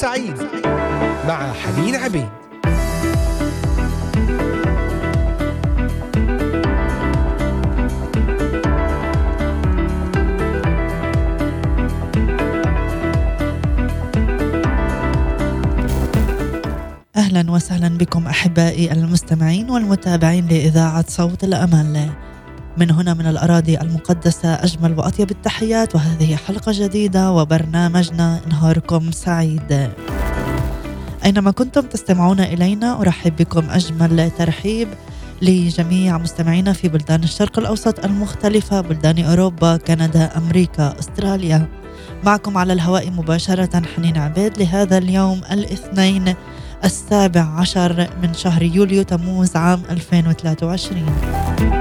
سعيد مع حنين عبيد أهلا وسهلا بكم أحبائي المستمعين والمتابعين لإذاعة صوت الأمل. من هنا من الأراضي المقدسة أجمل وأطيب التحيات وهذه حلقة جديدة وبرنامجنا نهاركم سعيد. أينما كنتم تستمعون إلينا أرحب بكم أجمل ترحيب لجميع مستمعينا في بلدان الشرق الأوسط المختلفة بلدان أوروبا، كندا، أمريكا، أستراليا. معكم على الهواء مباشرة حنين عبيد لهذا اليوم الاثنين السابع عشر من شهر يوليو تموز عام 2023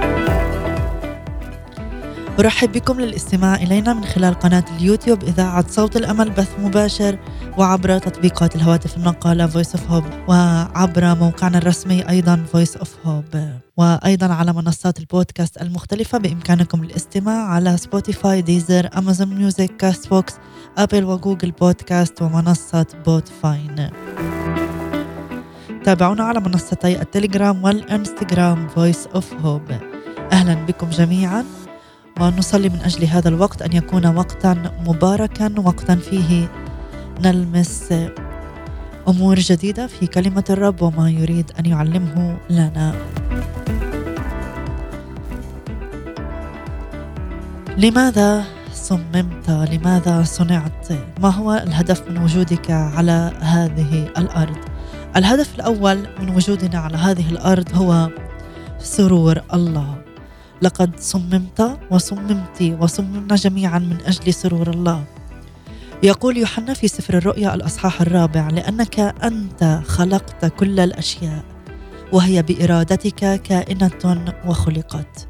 أرحب بكم للاستماع إلينا من خلال قناة اليوتيوب إذاعة صوت الأمل بث مباشر وعبر تطبيقات الهواتف النقالة Voice of Hope وعبر موقعنا الرسمي أيضا Voice of Hope. وأيضا على منصات البودكاست المختلفة بإمكانكم الاستماع على Spotify Deezer Amazon Music Castbox Apple و Google Podcast ومنصة Podvine تابعونا على منصتي التليجرام والإنستغرام Voice of Hope أهلا بكم جميعا. ونصلي من أجل هذا الوقت أن يكون وقتا مباركا وقتا فيه نلمس أمور جديدة في كلمة الرب وما يريد أن يعلمه لنا. لماذا صممت؟ لماذا صنعت؟ ما هو الهدف من وجودك على هذه الأرض؟ الهدف الأول من وجودنا على هذه الأرض هو سرور الله. لقد صممت وصممت وصممنا جميعا من أجل سرور الله. يقول يوحنا في سفر الرؤيا الأصحاح الرابع لأنك أنت خلقت كل الأشياء وهي بإرادتك كائنة وخلقت.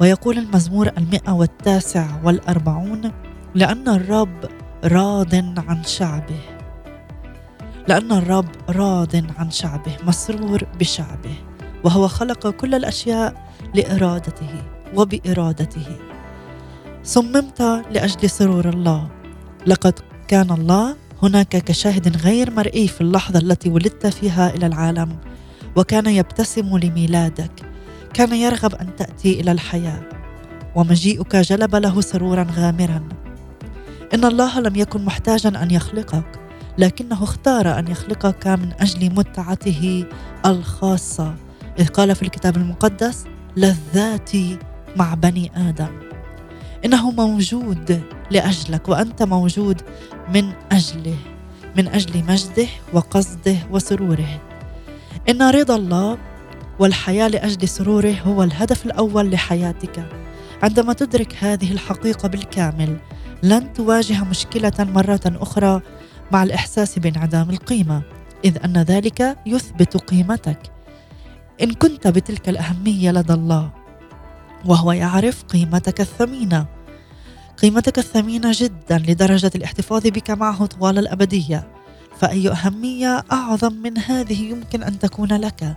ويقول المزمور المئة والتاسع والأربعون لأن الرب راض عن شعبه. لأن الرب راض عن شعبه مسرور بشعبه وهو خلق كل الأشياء لإرادته وبإرادته. صممت لأجل سرور الله. لقد كان الله هناك كشاهد غير مرئي في اللحظة التي ولدت فيها إلى العالم وكان يبتسم لميلادك. كان يرغب أن تأتي إلى الحياة ومجيئك جلب له سرورا غامرا. إن الله لم يكن محتاجا أن يخلقك لكنه اختار أن يخلقك من أجل متعته الخاصة. إذ قال في الكتاب المقدس لذاتي مع بني آدم. إنه موجود لأجلك وأنت موجود من أجله من أجل مجده وقصده وسروره. إن رضا الله والحياة لأجل سروره هو الهدف الأول لحياتك. عندما تدرك هذه الحقيقة بالكامل لن تواجه مشكلة مرة أخرى مع الإحساس بانعدام القيمة إذ أن ذلك يثبت قيمتك. إن كنت بتلك الأهمية لدى الله وهو يعرف قيمتك الثمينة. قيمتك الثمينة جدا لدرجة الاحتفاظ بك معه طوال الأبدية. فأي أهمية أعظم من هذه يمكن أن تكون لك.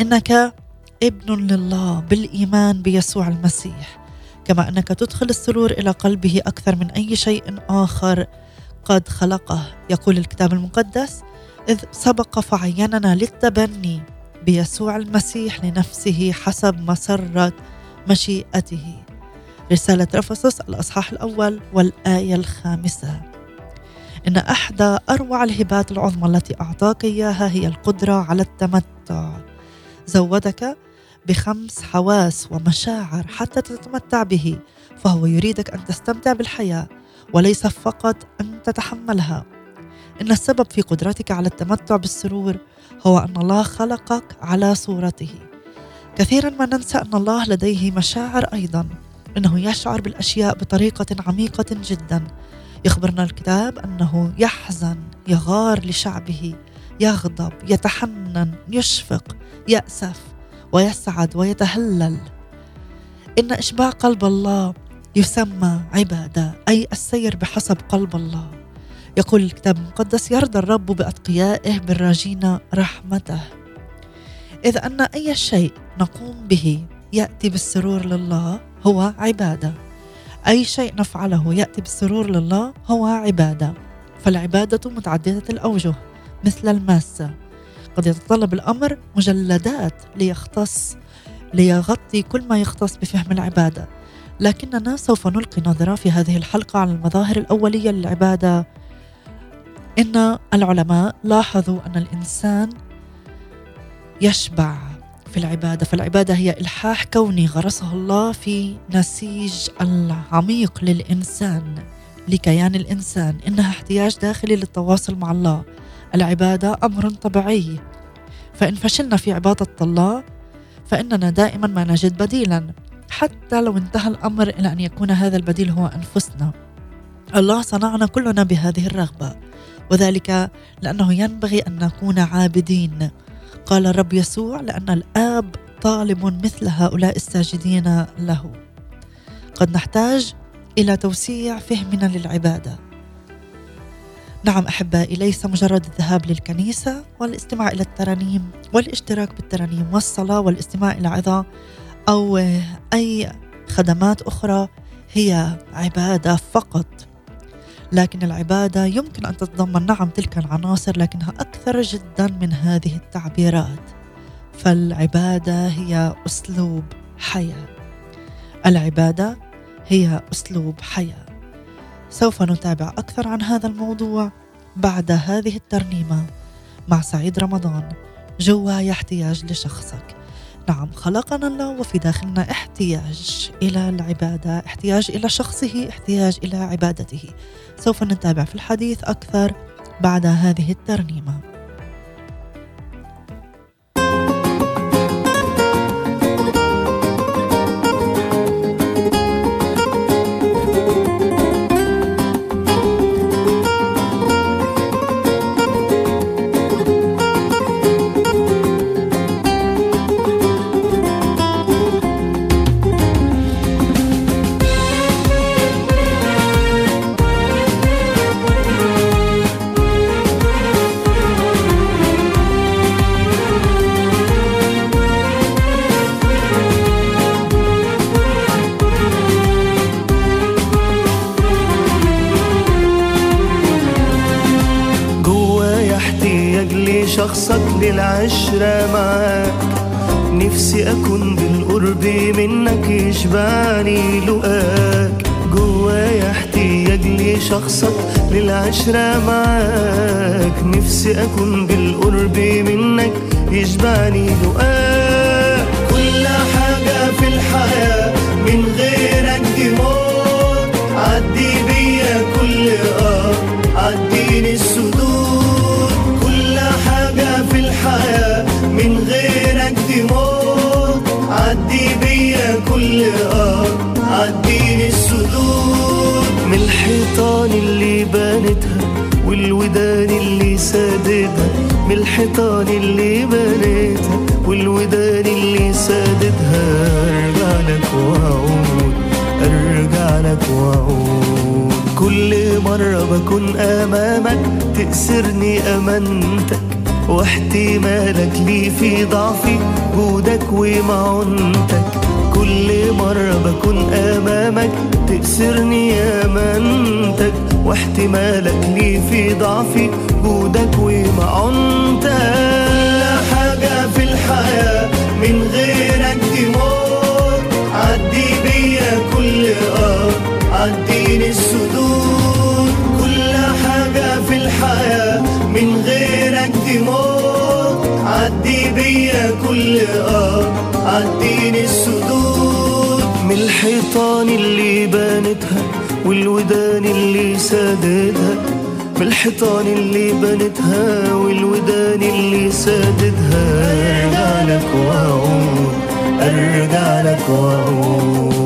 إنك ابن لله بالإيمان بيسوع المسيح كما أنك تدخل السرور إلى قلبه أكثر من أي شيء آخر قد خلقه. يقول الكتاب المقدس إذ سبق فعيننا للتبني بيسوع المسيح لنفسه حسب مسرة مشيئته. رسالة رفسس الأصحاح الأول والآية الخامسة. إن أحدى أروع الهبات العظمى التي أعطاك إياها هي القدرة على التمتع. زودك بخمس حواس ومشاعر حتى تتمتع به فهو يريدك أن تستمتع بالحياة وليس فقط أن تتحملها. إن السبب في قدرتك على التمتع بالسرور هو أن الله خلقك على صورته. كثيرا ما ننسى أن الله لديه مشاعر أيضا إنه يشعر بالأشياء بطريقة عميقة جدا. يخبرنا الكتاب أنه يحزن يغار لشعبه يغضب يتحنن يشفق يأسف ويسعد ويتهلل. إن إشباع قلب الله يسمى عبادة أي السير بحسب قلب الله. يقول الكتاب المقدس يرضى الرب بأتقيائه بالراجين رحمته. إذ أن أي شيء نقوم به يأتي بالسرور لله هو عبادة. أي شيء نفعله يأتي بالسرور لله هو عبادة. فالعبادة متعددة الأوجه مثل الماسة قد يتطلب الأمر مجلدات ليختص ليغطي كل ما يختص بفهم العبادة. لكننا سوف نلقي نظرة في هذه الحلقة على المظاهر الأولية للعبادة. إن العلماء لاحظوا أن الإنسان يشبع في العبادة فالعبادة هي إلحاح كوني غرسه الله في نسيج العميق للإنسان لكيان الإنسان إنها احتياج داخلي للتواصل مع الله. العبادة أمر طبيعي. فإن فشلنا في عبادة الله فإننا دائما ما نجد بديلا حتى لو انتهى الأمر إلى أن يكون هذا البديل هو أنفسنا. الله صنعنا كلنا بهذه الرغبة. وذلك لأنه ينبغي أن نكون عابدين. قال الرب يسوع لأن الآب طالب مثل هؤلاء الساجدين له. قد نحتاج إلى توسيع فهمنا للعبادة. نعم أحبائي ليس مجرد الذهاب للكنيسة والاستماع إلى الترانيم والاشتراك بالترانيم والصلاة والاستماع إلى عظة أو أي خدمات أخرى هي عبادة فقط. لكن العبادة يمكن أن تتضمن نعم تلك العناصر لكنها أكثر جدا من هذه التعبيرات. فالعبادة هي أسلوب حياة. العبادة هي أسلوب حياة. سوف نتابع أكثر عن هذا الموضوع بعد هذه الترنيمة مع سعيد رمضان جواي احتياج لشخصك. نعم خلقنا الله وفي داخلنا احتياج إلى العبادة، احتياج إلى شخصه، احتياج إلى عبادته. سوف نتابع في الحديث أكثر بعد هذه الترنيمة. نفسي أكون بالقرب منك يشبعني لقاك كل حاجة في الحياة من غيرك دي موت عدي بيا كل آه عديني السدود. كل حاجة في الحياة من غيرك دي موت عدي بيا كل آه عديني السدود. من الحيطان اللي بنتها من الحيطان اللي بنيتها والودان اللي سادتها. ارجع لك وأعود ارجع لك وأعود. كل مرة بكون أمامك تأسرني أمانتك واحتمالك لي في ضعفي جودك ومعونتك. كل مرة بكون أمامك تأسرني أمانتك واحتمالك لي في ضعفي جودك ومعونتك كل حاجة في الحياة من غيرك دي موت. عدي بيا كل آه عديني السدود. كل حاجة في الحياة من غيرك دي موت. عدي بيا كل آه عديني السدود. من الحيطان اللي بنتها والودان اللي سادتها من الحيطان اللي بنتها والودان اللي سادتها. أرجع لك وأعود أرجع لك وأعود.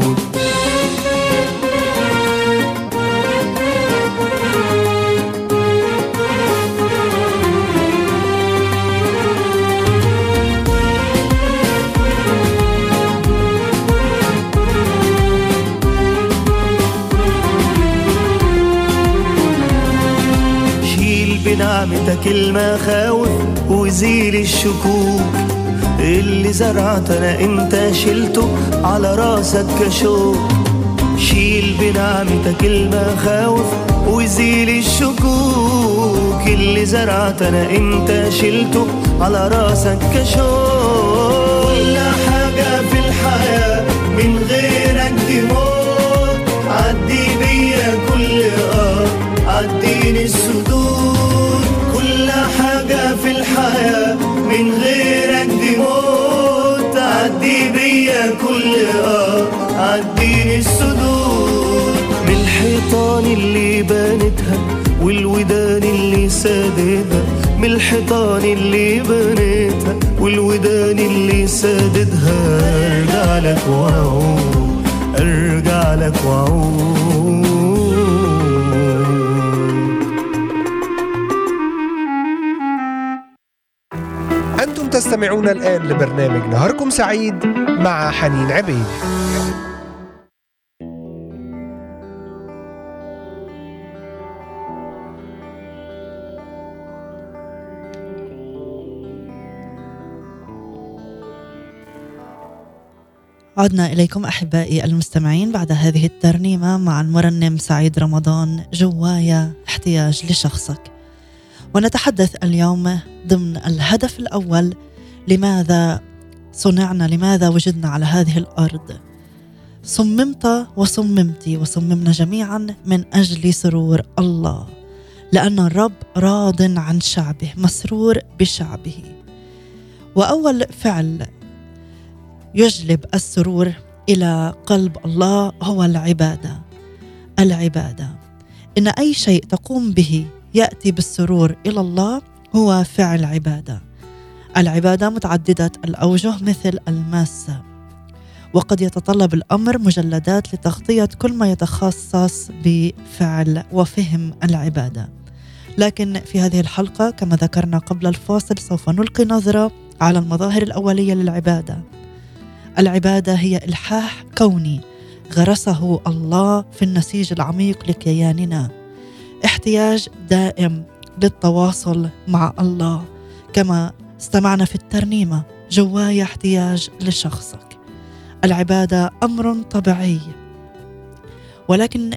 المخاوف وزيل الشكوك. اللي زرعتنا أنت شلته على راسك كشوك. شيل بنعمتك المخاوف وزيل الشكوك. اللي زرعت أنا أنت شلته على راسك كشوك. كل حاجة في الحياة من غيرك دي موت. عدي بيا كل آه. عديني السدود من غيرك دي موت. عدي بيا كل آه. عديني السدود. من الحيطان اللي بنتها والودان اللي ساددها. من الحيطان اللي بنيتها والودان اللي ساددها. أرجع لك وأعود. أرجع لك وأعود. تستمعون الآن لبرنامج نهاركم سعيد مع حنين عبيد. عدنا إليكم أحبائي المستمعين بعد هذه الترنيمة مع المرنم سعيد رمضان جوايا احتياج لشخصك. ونتحدث اليوم ضمن الهدف الأول لماذا صنعنا لماذا وجدنا على هذه الأرض؟ صممت وصممت وصممنا جميعا من أجل سرور الله لأن الرب راض عن شعبه مسرور بشعبه. وأول فعل يجلب السرور إلى قلب الله هو العبادة. العبادة. إن أي شيء تقوم به يأتي بالسرور إلى الله هو فعل عبادة. العبادة متعددة الأوجه مثل الماسة. وقد يتطلب الأمر مجلدات لتغطية كل ما يتخصص بفعل وفهم العبادة. لكن في هذه الحلقة كما ذكرنا قبل الفاصل سوف نلقي نظرة على المظاهر الأولية للعبادة. العبادة هي إلحاح كوني غرسه الله في النسيج العميق لكياننا. احتياج دائم للتواصل مع الله. كما استمعنا في الترنيمة جواي احتياج لشخصك. العبادة أمر طبيعي. ولكن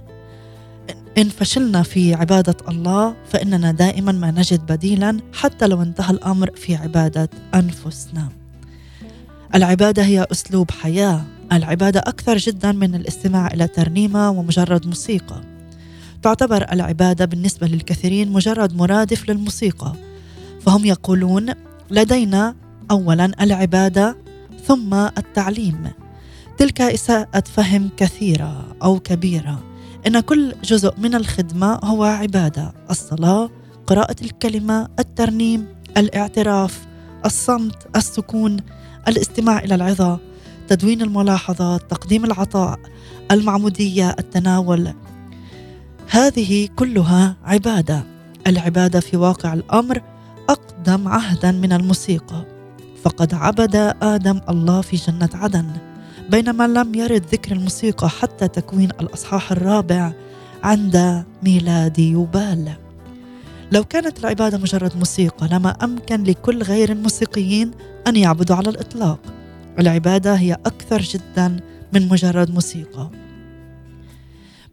إن فشلنا في عبادة الله فإننا دائما ما نجد بديلا حتى لو انتهى الأمر في عبادة أنفسنا. العبادة هي أسلوب حياة. العبادة أكثر جدا من الاستماع إلى ترنيمة ومجرد موسيقى. تعتبر العبادة بالنسبة للكثيرين مجرد مرادف للموسيقى فهم يقولون لدينا اولا العبادة ثم التعليم. تلك إساءة فهم كثيرة أو كبيرة إن كل جزء من الخدمة هو عبادة الصلاة قراءة الكلمة الترنيم الاعتراف الصمت السكون الاستماع إلى العظة تدوين الملاحظات تقديم العطاء المعمودية التناول. هذه كلها عبادة. العبادة في واقع الأمر أقدم عهدا من الموسيقى. فقد عبد آدم الله في جنة عدن. بينما لم يرد ذكر الموسيقى حتى تكوين الأصحاح الرابع عند ميلاد يوبال. لو كانت العبادة مجرد موسيقى لما أمكن لكل غير الموسيقيين أن يعبدوا على الإطلاق. العبادة هي أكثر جدا من مجرد موسيقى.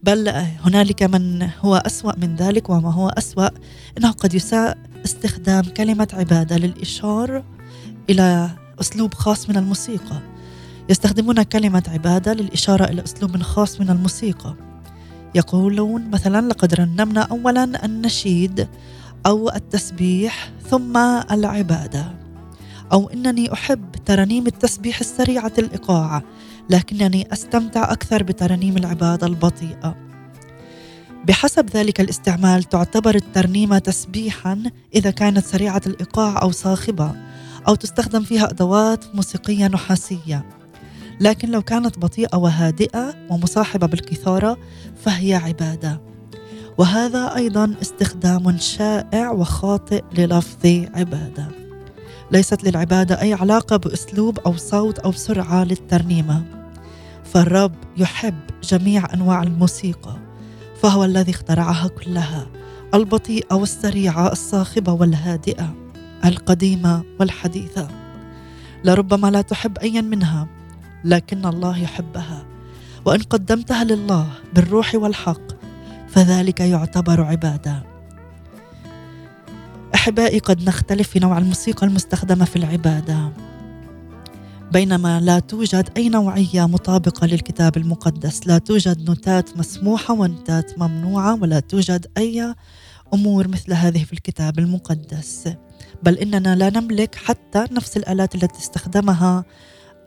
بل هنالك من هو أسوأ من ذلك وما هو أسوأ إنه قد يساء استخدام كلمة عبادة للاشاره إلى أسلوب خاص من الموسيقى. يستخدمون كلمة عبادة للإشارة إلى أسلوب خاص من الموسيقى. يقولون مثلا لقد رنمنا اولا النشيد أو التسبيح ثم العبادة. أو إنني أحب ترانيم التسبيح السريعة الايقاع لكنني أستمتع أكثر بترانيم العباده البطيئة. بحسب ذلك الاستعمال تعتبر الترنيمة تسبيحا إذا كانت سريعة الإيقاع أو صاخبة أو تستخدم فيها أدوات موسيقية نحاسية. لكن لو كانت بطيئة وهادئة ومصاحبة بالكثارة فهي عبادة. وهذا أيضا استخدام شائع وخاطئ للفظ عبادة. ليست للعبادة أي علاقة بأسلوب أو صوت أو سرعة للترنيمة. فالرب يحب جميع أنواع الموسيقى فهو الذي اخترعها كلها البطيئة والسريعة الصاخبة والهادئة القديمة والحديثة. لربما لا تحب ايا منها لكن الله يحبها. وإن قدمتها لله بالروح والحق فذلك يعتبر عبادة. أحبائي قد نختلف في نوع الموسيقى المستخدمة في العبادة. بينما لا توجد أي نوعية مطابقة للكتاب المقدس. لا توجد نوتات مسموحة ونوتات ممنوعة ولا توجد أي أمور مثل هذه في الكتاب المقدس. بل إننا لا نملك حتى نفس الآلات التي استخدمها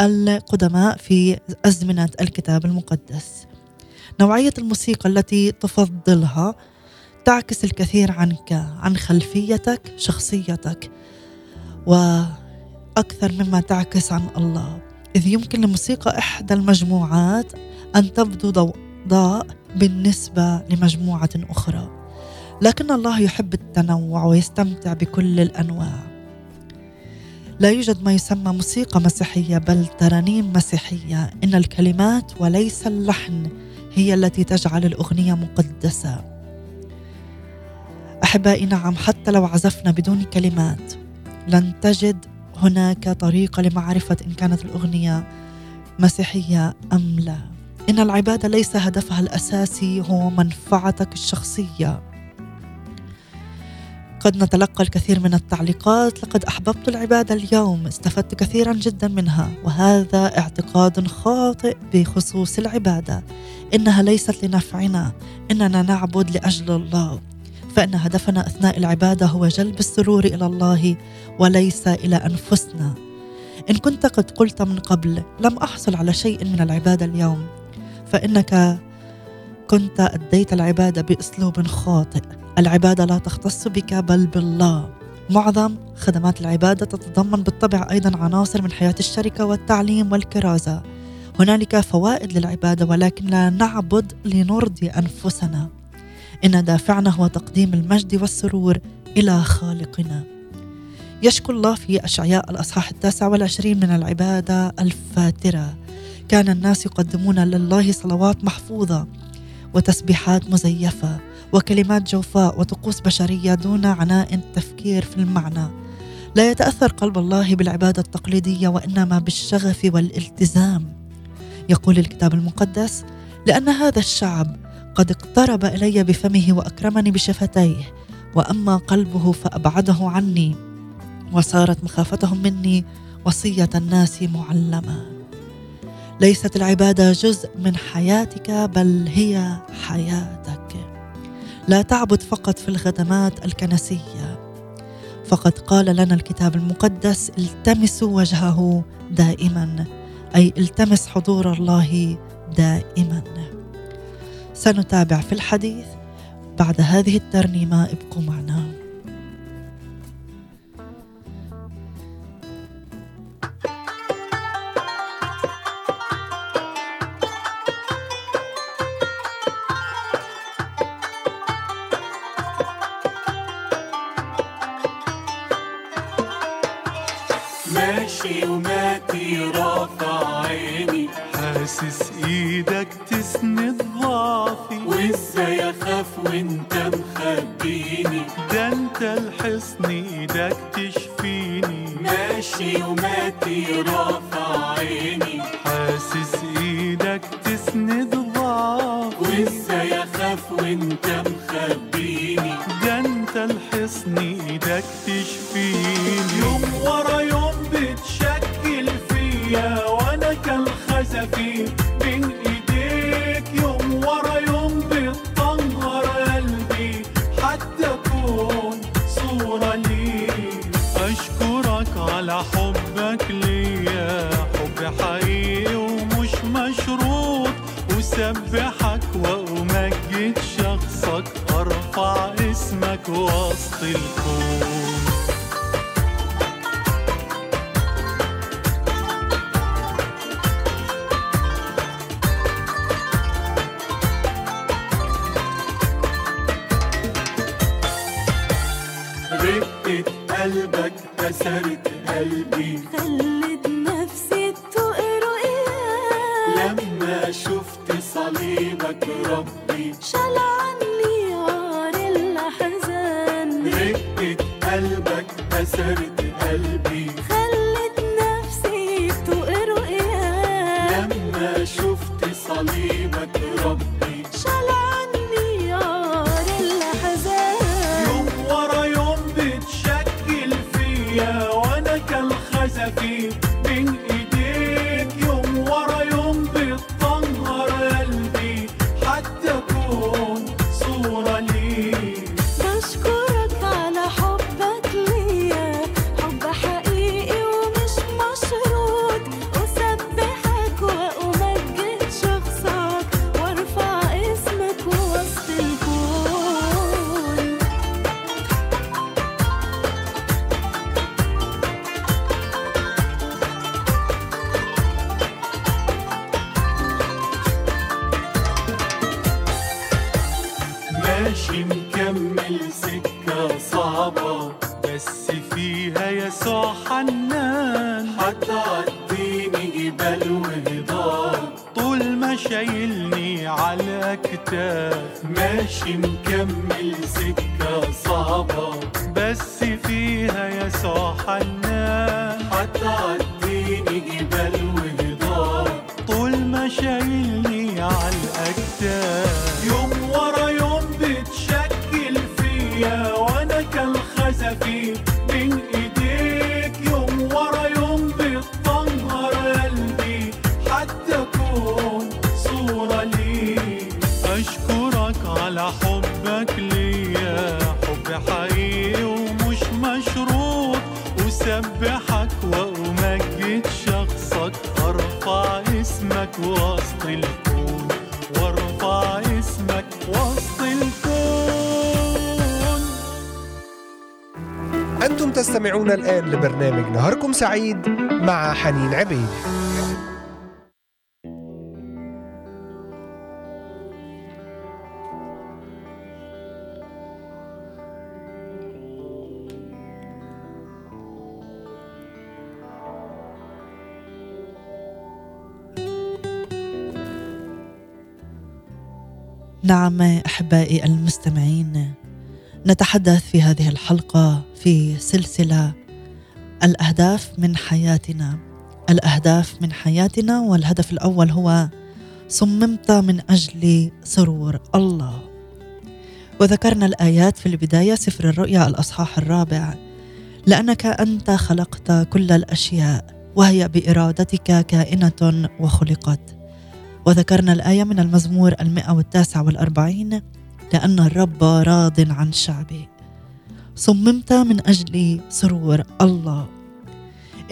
القدماء في أزمنة الكتاب المقدس. نوعية الموسيقى التي تفضلها تعكس الكثير عنك عن خلفيتك شخصيتك وأكثر مما تعكس عن الله. إذ يمكن لموسيقى إحدى المجموعات أن تبدو ضوضاء بالنسبة لمجموعة أخرى. لكن الله يحب التنوع ويستمتع بكل الأنواع. لا يوجد ما يسمى موسيقى مسيحية بل ترانيم مسيحية. إن الكلمات وليس اللحن هي التي تجعل الأغنية مقدسة. أحبائي نعم حتى لو عزفنا بدون كلمات لن تجد هناك طريقة لمعرفة إن كانت الأغنية مسيحية أم لا. إن العبادة ليس هدفها الأساسي هو منفعتك الشخصية. قد نتلقى الكثير من التعليقات لقد أحببت العبادة اليوم استفدت كثيرا جدا منها وهذا اعتقاد خاطئ بخصوص العبادة. إنها ليست لنفعنا إننا نعبد لأجل الله. فإن هدفنا أثناء العبادة هو جلب السرور إلى الله وليس إلى أنفسنا. إن كنت قد قلت من قبل لم أحصل على شيء من العبادة اليوم فإنك كنت أديت العبادة بأسلوب خاطئ. العبادة لا تختص بك بل بالله. معظم خدمات العبادة تتضمن بالطبع أيضا عناصر من حياة الشركة والتعليم والكرازة. هنالك فوائد للعبادة ولكن لا نعبد لنرضي أنفسنا. إن دافعنا هو تقديم المجد والسرور إلى خالقنا. يشكو الله في أشعياء الأصحاح التاسع والعشرين من العبادة الفاترة. كان الناس يقدمون لله صلوات محفوظة وتسبيحات مزيفة وكلمات جوفاء وطقوس بشرية دون عناء التفكير في المعنى. لا يتأثر قلب الله بالعبادة التقليدية وإنما بالشغف والالتزام. يقول الكتاب المقدس لأن هذا الشعب قد اقترب إلي بفمه وأكرمني بشفتيه وأما قلبه فأبعده عني وصارت مخافتهم مني وصية الناس معلمة. ليست العبادة جزء من حياتك بل هي حياتك. لا تعبد فقط في الخدمات الكنسية. فقد قال لنا الكتاب المقدس التمسوا وجهه دائما أي التمس حضور الله دائما. سنتابع في الحديث بعد هذه الترنيمة. ابقوا معنا. ماشي وماتي رافع عيني حاسس إيدك تسند ضعفي. وازاي اخاف وانت مخبيني ده أنت الحصن إيدك تشفيني. ماشي وماتي رافع عيني. حاسس إيدك تسند ضعفي. وازاي اخاف وانت مخبيني ده أنت الحصن إيدك تشفيني. يوم ورا يوم Yeah. على حبك ليا. حب حقيقي ومش مشروط. أسبحك وأمجد شخصك. أرفع اسمك وسط الكون. وارفع اسمك وسط الكون. أنتم تستمعون الآن لبرنامج نهاركم سعيد مع حنين عبيد. نعم أحبائي المستمعين نتحدث في هذه الحلقة في سلسلة الأهداف من حياتنا. الأهداف من حياتنا والهدف الأول هو صممت من أجل سرور الله. وذكرنا الآيات في البداية سفر الرؤيا الأصحاح الرابع. لأنك أنت خلقت كل الأشياء وهي بإرادتك كائنة وخلقت. وذكرنا الآية من المزمور المئة والتاسع والأربعين لأن الرب راض عن شعبه صممت من أجل سرور الله.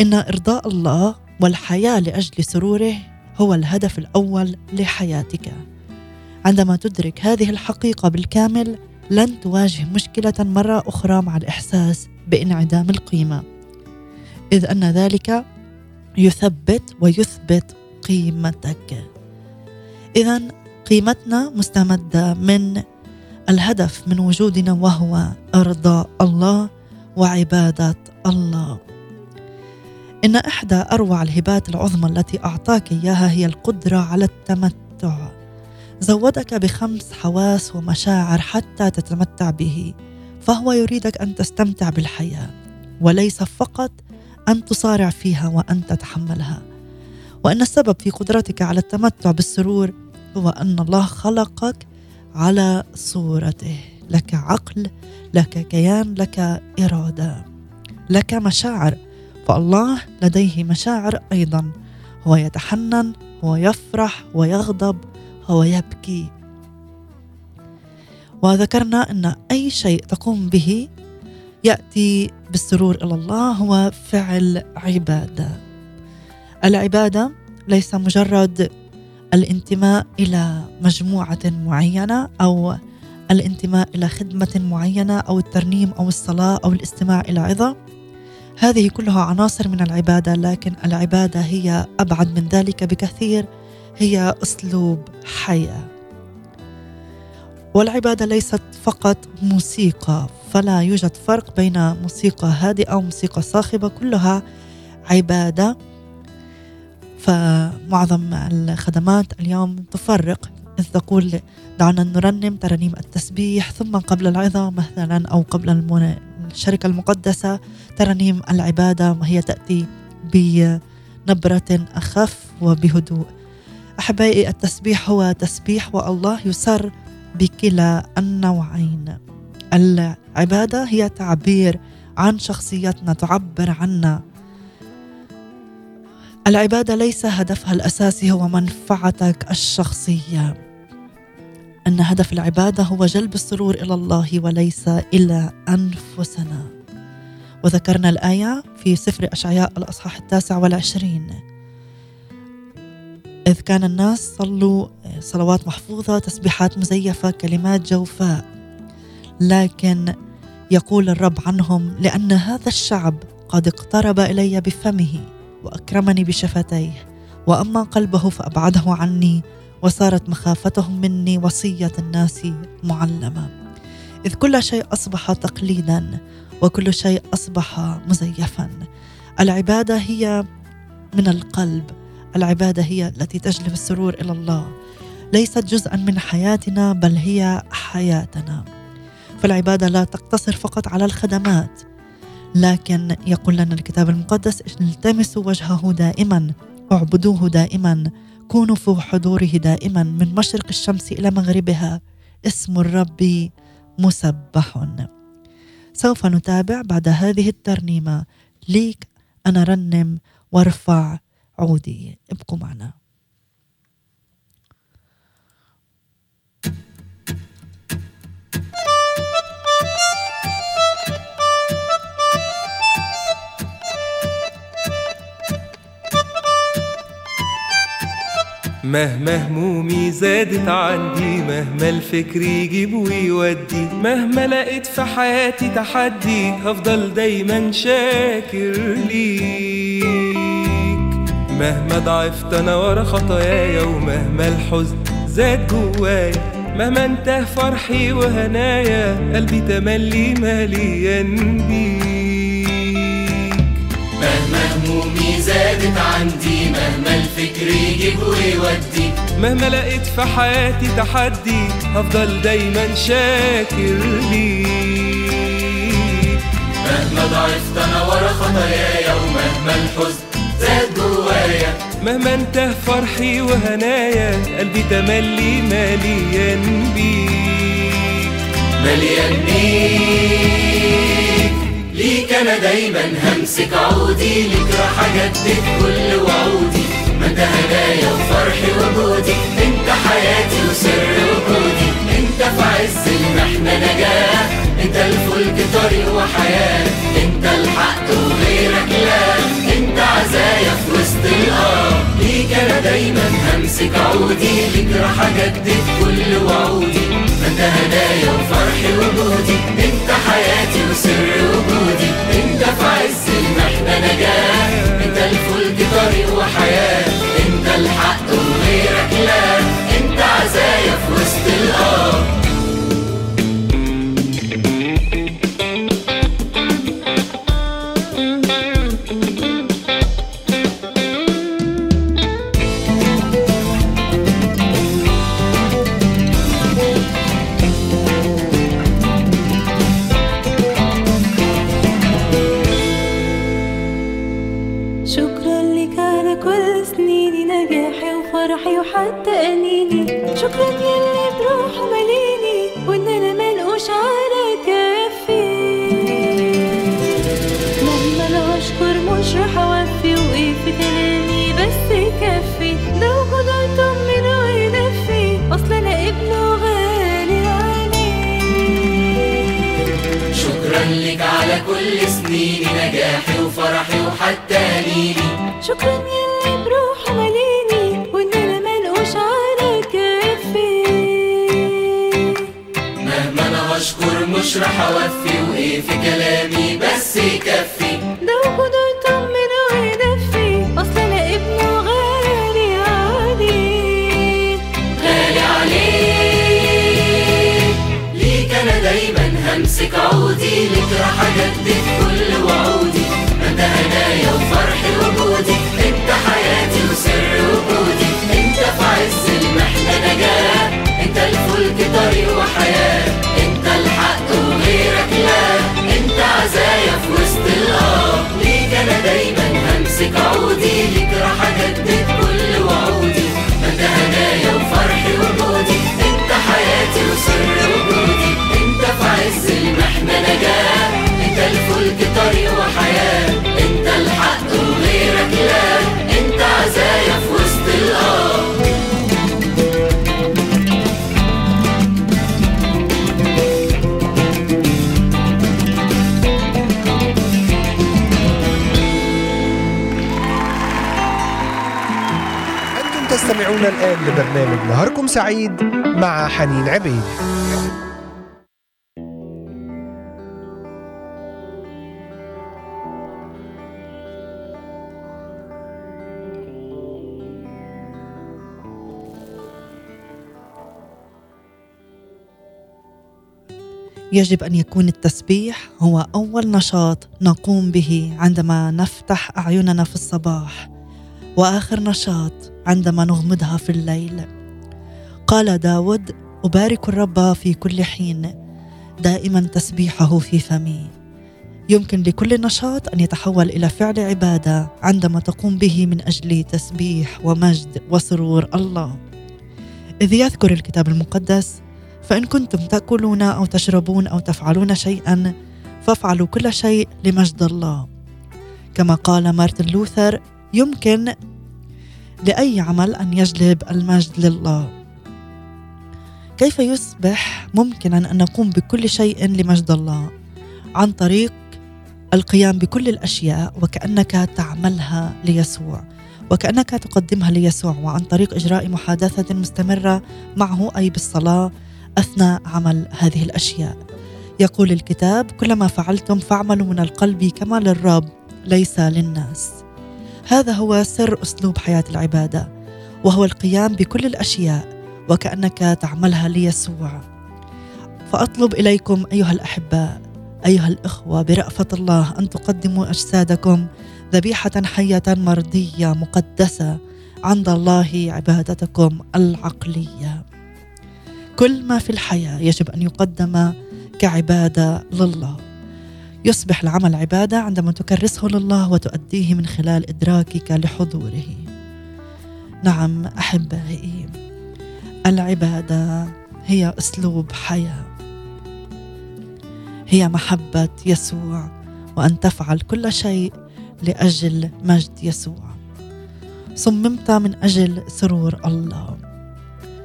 إن إرضاء الله والحياة لأجل سروره هو الهدف الأول لحياتك. عندما تدرك هذه الحقيقة بالكامل لن تواجه مشكلة مرة أخرى مع الإحساس بانعدام القيمة. إذ أن ذلك يثبت ويثبت قيمتك. إذا قيمتنا مستمدة من الهدف من وجودنا وهو إرضاء الله وعبادة الله. إن إحدى أروع الهبات العظمى التي أعطاك إياها هي القدرة على التمتع. زودك بخمس حواس ومشاعر حتى تتمتع به، فهو يريدك أن تستمتع بالحياة، وليس فقط أن تصارع فيها وأن تتحملها. وأن السبب في قدرتك على التمتع بالسرور هو أن الله خلقك على صورته. لك عقل لك كيان لك إرادة لك مشاعر. فالله لديه مشاعر أيضا. هو يتحنن هو يفرح ويغضب هو يبكي. وذكرنا أن أي شيء تقوم به يأتي بالسرور إلى الله هو فعل عبادة. العبادة ليس مجرد الانتماء إلى مجموعة معينة أو الانتماء إلى خدمة معينة أو الترنيم أو الصلاة أو الاستماع إلى عظة. هذه كلها عناصر من العبادة لكن العبادة هي أبعد من ذلك بكثير هي أسلوب حياة. والعبادة ليست فقط موسيقى فلا يوجد فرق بين موسيقى هادئة وموسيقى صاخبة كلها عبادة. فمعظم الخدمات اليوم تفرق. إذ تقول دعنا نرنم ترانيم التسبيح ثم قبل العظة مثلا أو قبل الشركة المقدسة ترانيم العبادة وهي تأتي بنبرة أخف وبهدوء. أحبائي التسبيح هو تسبيح والله يسر بكلا النوعين. العبادة هي تعبير عن شخصيتنا تعبر عنا. العبادة ليس هدفها الأساسي هو منفعتك الشخصية. أن هدف العبادة هو جلب السرور إلى الله وليس إلى أنفسنا. وذكرنا الآية في سفر أشعياء الأصحاح التاسع والعشرين. إذ كان الناس صلوا صلوات محفوظة تسبيحات مزيفة كلمات جوفاء. لكن يقول الرب عنهم لأن هذا الشعب قد اقترب إلي بفمه. وأكرمني بشفتيه. وأما قلبه فأبعده عني وصارت مخافتهم مني وصية الناس معلمة. إذ كل شيء أصبح تقليدا وكل شيء أصبح مزيفا. العبادة هي من القلب. العبادة هي التي تجلب السرور إلى الله. ليست جزءا من حياتنا بل هي حياتنا. فالعبادة لا تقتصر فقط على الخدمات. لكن يقول لنا الكتاب المقدس التمسوا وجهه دائما اعبدوه دائما كونوا في حضوره دائما من مشرق الشمس إلى مغربها. اسم الرب مسبح. سوف نتابع بعد هذه الترنيمة. ليك أنا رنم وارفع عودي. ابقوا معنا. مهما همومي زادت عندي مهما الفكر يجيب ويودي مهما لقيت في حياتي تحدي هفضل دايما شاكر ليك. مهما ضعفت أنا ورا خطاياي ومهما الحزن زاد جوايا مهما انتهى فرحي وهنايا قلبي تملي مليان بيك. مهما همومي زادت عندي مهما الفكر يجيب ويودي. مهما لقيت في حياتي تحدي هفضل دايما شاكر ليك مهما ضعفت أنا ورا خطاياي ومهما الحزن زاد جوايا. مهما انتهى فرحي وهنايا قلبي تملي مليان بيك. مليان بيك. ليك أنا دايما همسك عودي ليك راح أجدد كل وعودي. ما انت هدايا وفرحي وجودي انت حياتي وسر وجودي. انت في عز المحنة نجاة انت الفلك طريق وحياة. انت الحق وغيرك لا انت عزايا في وسط الأرض. ليك أنا دايما همسك عودي ليك راح أجدد كل وعودي. انت هدايا وفرحي وجودي انت حياتي وسر وجودي انت في عز المحنة عودي ليك راح أجدد كل وعودي. انت هدايا وفرحي وجودي. انت حياتي وسر وجودي. انت في عز المحنة نجاة انت الفلك طريق وحياة. انت الحق وغيرك لا. انت عزايا في وسط الأرض. ليك أنا دايما همسك عودي. ليك راح أجدد كل وعودي. انت هدايا وفرحي وجودي. انت حياتي وسر وجودي. عز المحنة نجاة. انت الفلك طريق وحياة. انت الحق وغيرك لا. انت عزايا في وسط أنتم تستمعون الآن لبرنامج نهاركم سعيد مع حنين عبيد. يجب أن يكون التسبيح هو أول نشاط نقوم به عندما نفتح أعيننا في الصباح وآخر نشاط عندما نغمضها في الليل. قال داود أبارك الرب في كل حين دائما تسبيحه في فمي. يمكن لكل نشاط أن يتحول إلى فعل عبادة عندما تقوم به من أجل تسبيح ومجد وسرور الله. إذ يذكر الكتاب المقدس فإن كنتم تأكلون أو تشربون أو تفعلون شيئا فافعلوا كل شيء لمجد الله. كما قال مارتن لوثر يمكن لأي عمل أن يجلب المجد لله. كيف يصبح ممكنا أن نقوم بكل شيء لمجد الله؟ عن طريق القيام بكل الأشياء وكأنك تعملها ليسوع وكأنك تقدمها ليسوع وعن طريق إجراء محادثة مستمرة معه أي بالصلاة أثناء عمل هذه الأشياء. يقول الكتاب كلما فعلتم فاعملوا من القلب كما للرب ليس للناس. هذا هو سر أسلوب حياة العبادة وهو القيام بكل الأشياء وكأنك تعملها ليسوع. فأطلب إليكم أيها الأحباء أيها الإخوة برأفة الله أن تقدموا أجسادكم ذبيحة حية مرضية مقدسة عند الله عبادتكم العقلية. كل ما في الحياة يجب أن يقدم كعبادة لله. يصبح العمل عبادة عندما تكرسه لله وتؤديه من خلال إدراكك لحضوره. نعم أحبائي العبادة هي أسلوب حياة. هي محبة يسوع وأن تفعل كل شيء لأجل مجد يسوع. صممت من أجل سرور الله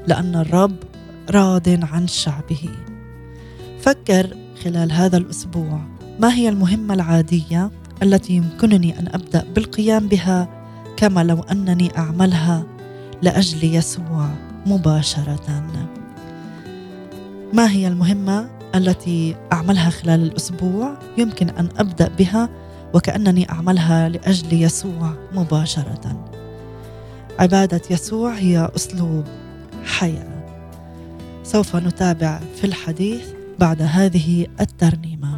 لأن الرب راض عن شعبه. فكر خلال هذا الأسبوع ما هي المهمة العادية التي يمكنني أن أبدأ بالقيام بها كما لو أنني أعملها لأجل يسوع مباشرة؟ ما هي المهمة التي أعملها خلال الأسبوع يمكن أن أبدأ بها وكأنني أعملها لأجل يسوع مباشرة؟ عبادة يسوع هي أسلوب حياة. سوف نتابع في الحديث بعد هذه الترنيمة.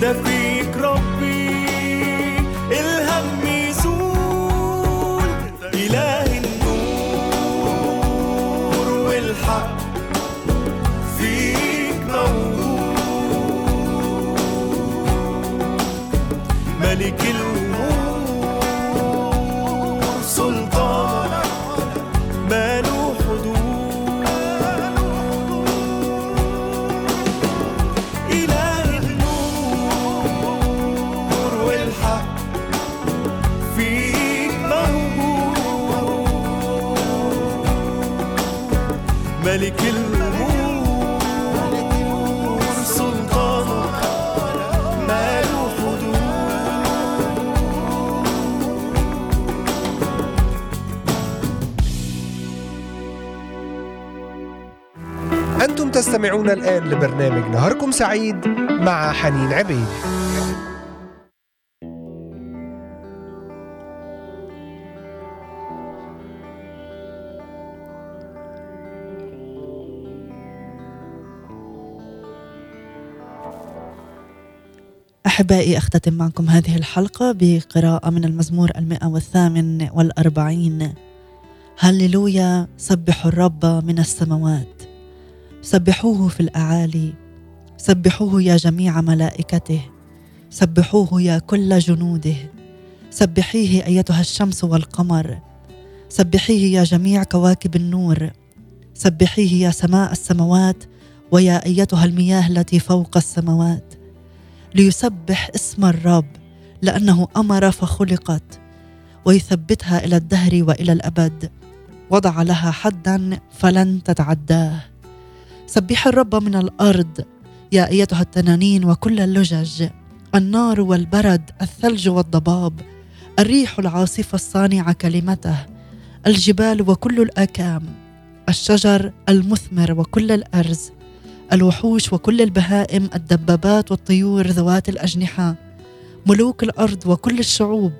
defeat. تستمعون الآن لبرنامج نهاركم سعيد مع حنين عبيد. أحبائي أختتم معكم هذه الحلقة بقراءة من المزمور المئة والثامن والأربعين. هللويا سبحوا الرب من السماوات. سبحوه في الأعالي. سبحوه يا جميع ملائكته. سبحوه يا كل جنوده. سبحيه أيتها الشمس والقمر. سبحيه يا جميع كواكب النور. سبحيه يا سماء السماوات ويا أيتها المياه التي فوق السماوات. ليسبح اسم الرب لأنه أمر فخلقت ويثبتها إلى الدهر وإلى الأبد. وضع لها حدا فلن تتعداه. سبح الرب من الأرض يا أيتها التنانين وكل اللجج. النار والبرد الثلج والضباب. الريح العاصفة الصانعة كلمته. الجبال وكل الأكام. الشجر المثمر وكل الأرز. الوحوش وكل البهائم الدبابات والطيور ذوات الأجنحة. ملوك الأرض وكل الشعوب.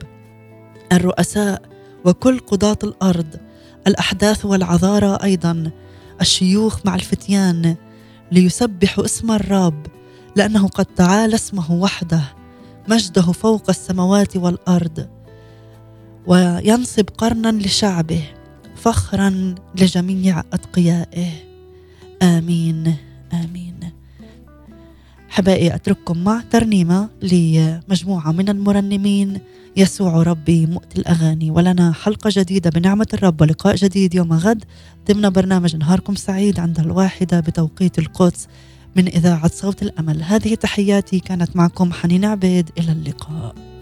الرؤساء وكل قضاة الأرض. الأحداث والعذارى أيضا. الشيوخ مع الفتيان ليسبحوا اسم الرب لأنه قد تعالى اسمه وحده مجده فوق السماوات والأرض وينصب قرنا لشعبه فخرا لجميع أتقيائه. آمين آمين. حبائي أترككم مع ترنيمة لمجموعة من المرنمين. يسوع ربي مؤتي الأغاني ولنا حلقة جديدة بنعمة الرب ولقاء جديد يوم غد ضمن برنامج نهاركم سعيد عند الواحدة بتوقيت القدس من إذاعة صوت الأمل. هذه تحياتي كانت معكم حنين عبيد. إلى اللقاء.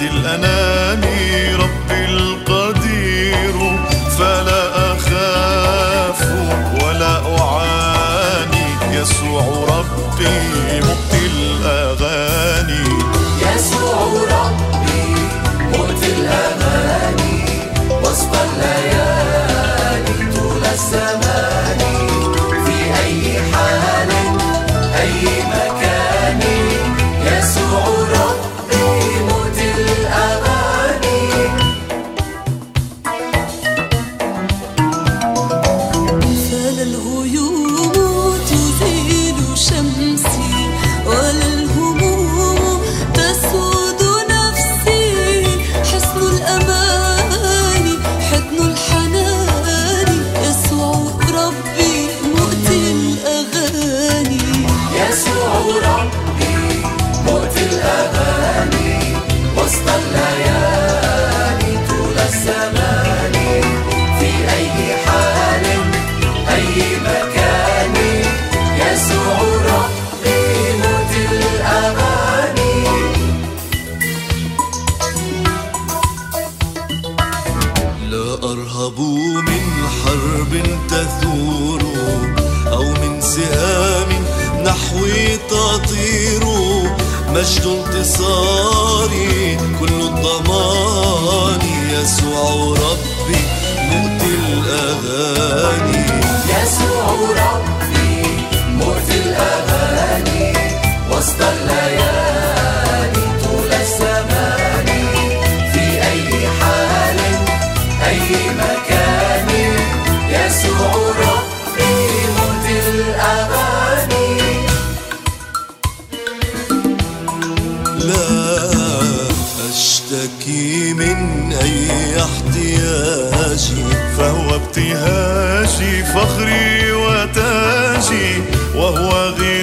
فادي الأنام ربي القدير فلا أخاف ولا أعاني. يسوع ربي مؤتي الأغاني. من حرب تثور أو من سهام نحوي تطير. مجد انتصاري كل الضمان. يسوع ربي مؤتي الأغاني. يسوع ربي مؤتي الأغاني. وسط الليالي فهو ابتهاجي فخري وتاجي وهو غنايا